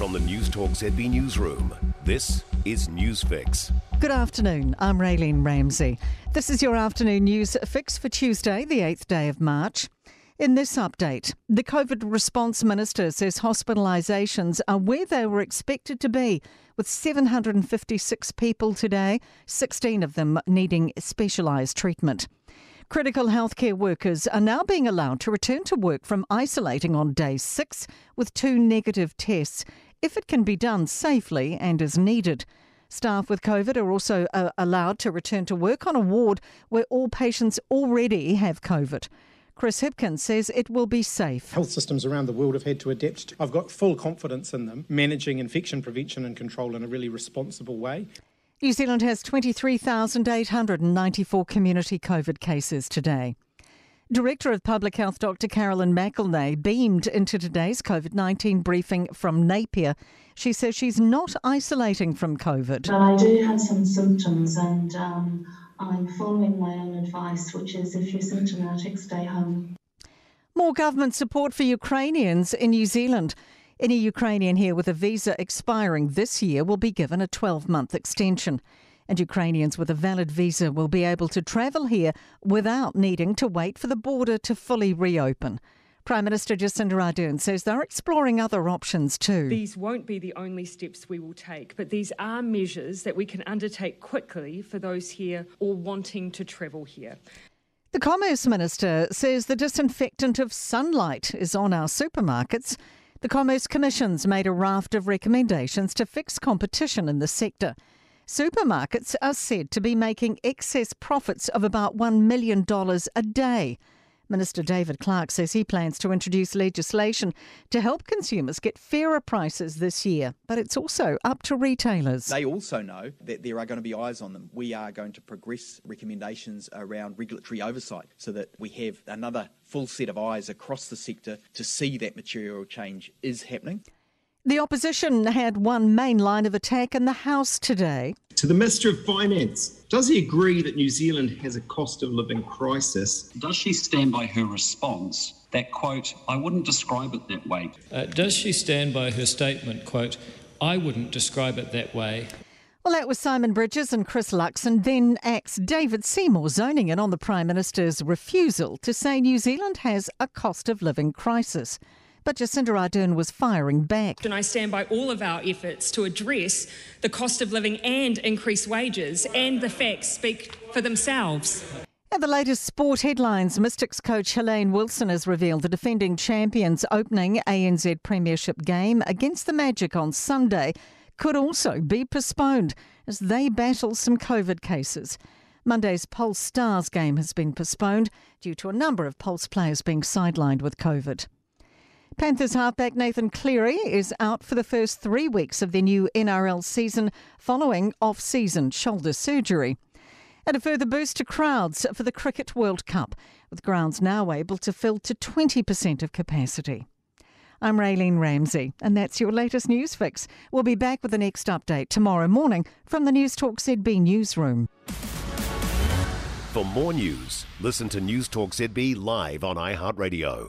From the Newstalk ZB Newsroom, this is Newsfix. Good afternoon. I'm Raylene Ramsey. This is your afternoon news fix for Tuesday, the 8th day of March. In this update, the COVID response minister says hospitalisations are where they were expected to be, with 756 people today, 16 of them needing specialised treatment. Critical healthcare workers are now being allowed to return to work from isolating on day six with two negative tests, if it can be done safely and as needed. Staff with COVID are also uh, allowed to return to work on a ward where all patients already have COVID. Chris Hipkins says it will be safe. Health systems around the world have had to adapt. I've got full confidence in them managing infection prevention and control in a really responsible way. New Zealand has 23,894 community COVID cases today. Director of Public Health Dr. Carolyn McElnay beamed into today's COVID 19 briefing from Napier. She says she's not isolating from COVID. But I do have some symptoms and um, I'm following my own advice, which is if you're symptomatic, stay home. More government support for Ukrainians in New Zealand. Any Ukrainian here with a visa expiring this year will be given a 12 month extension. And Ukrainians with a valid visa will be able to travel here without needing to wait for the border to fully reopen. Prime Minister Jacinda Ardern says they're exploring other options too. These won't be the only steps we will take, but these are measures that we can undertake quickly for those here or wanting to travel here. The Commerce Minister says the disinfectant of sunlight is on our supermarkets. The Commerce Commission's made a raft of recommendations to fix competition in the sector. Supermarkets are said to be making excess profits of about $1 million a day. Minister David Clark says he plans to introduce legislation to help consumers get fairer prices this year, but it's also up to retailers. They also know that there are going to be eyes on them. We are going to progress recommendations around regulatory oversight so that we have another full set of eyes across the sector to see that material change is happening. The opposition had one main line of attack in the House today. To the Minister of Finance, does he agree that New Zealand has a cost of living crisis? Does she stand by her response? That quote, I wouldn't describe it that way. Uh, does she stand by her statement, quote, I wouldn't describe it that way? Well, that was Simon Bridges and Chris Luxon. Then ACT's David Seymour zoning in on the Prime Minister's refusal to say New Zealand has a cost of living crisis. But Jacinda Ardern was firing back. And I stand by all of our efforts to address the cost of living and increase wages, and the facts speak for themselves. At the latest sport headlines, Mystics coach Helene Wilson has revealed the defending champions opening ANZ Premiership game against the Magic on Sunday could also be postponed as they battle some COVID cases. Monday's Pulse Stars game has been postponed due to a number of Pulse players being sidelined with COVID. Panthers halfback Nathan Cleary is out for the first three weeks of the new NRL season following off season shoulder surgery. And a further boost to crowds for the Cricket World Cup, with grounds now able to fill to 20% of capacity. I'm Raylene Ramsey, and that's your latest news fix. We'll be back with the next update tomorrow morning from the Newstalk ZB newsroom. For more news, listen to Newstalk ZB live on iHeartRadio.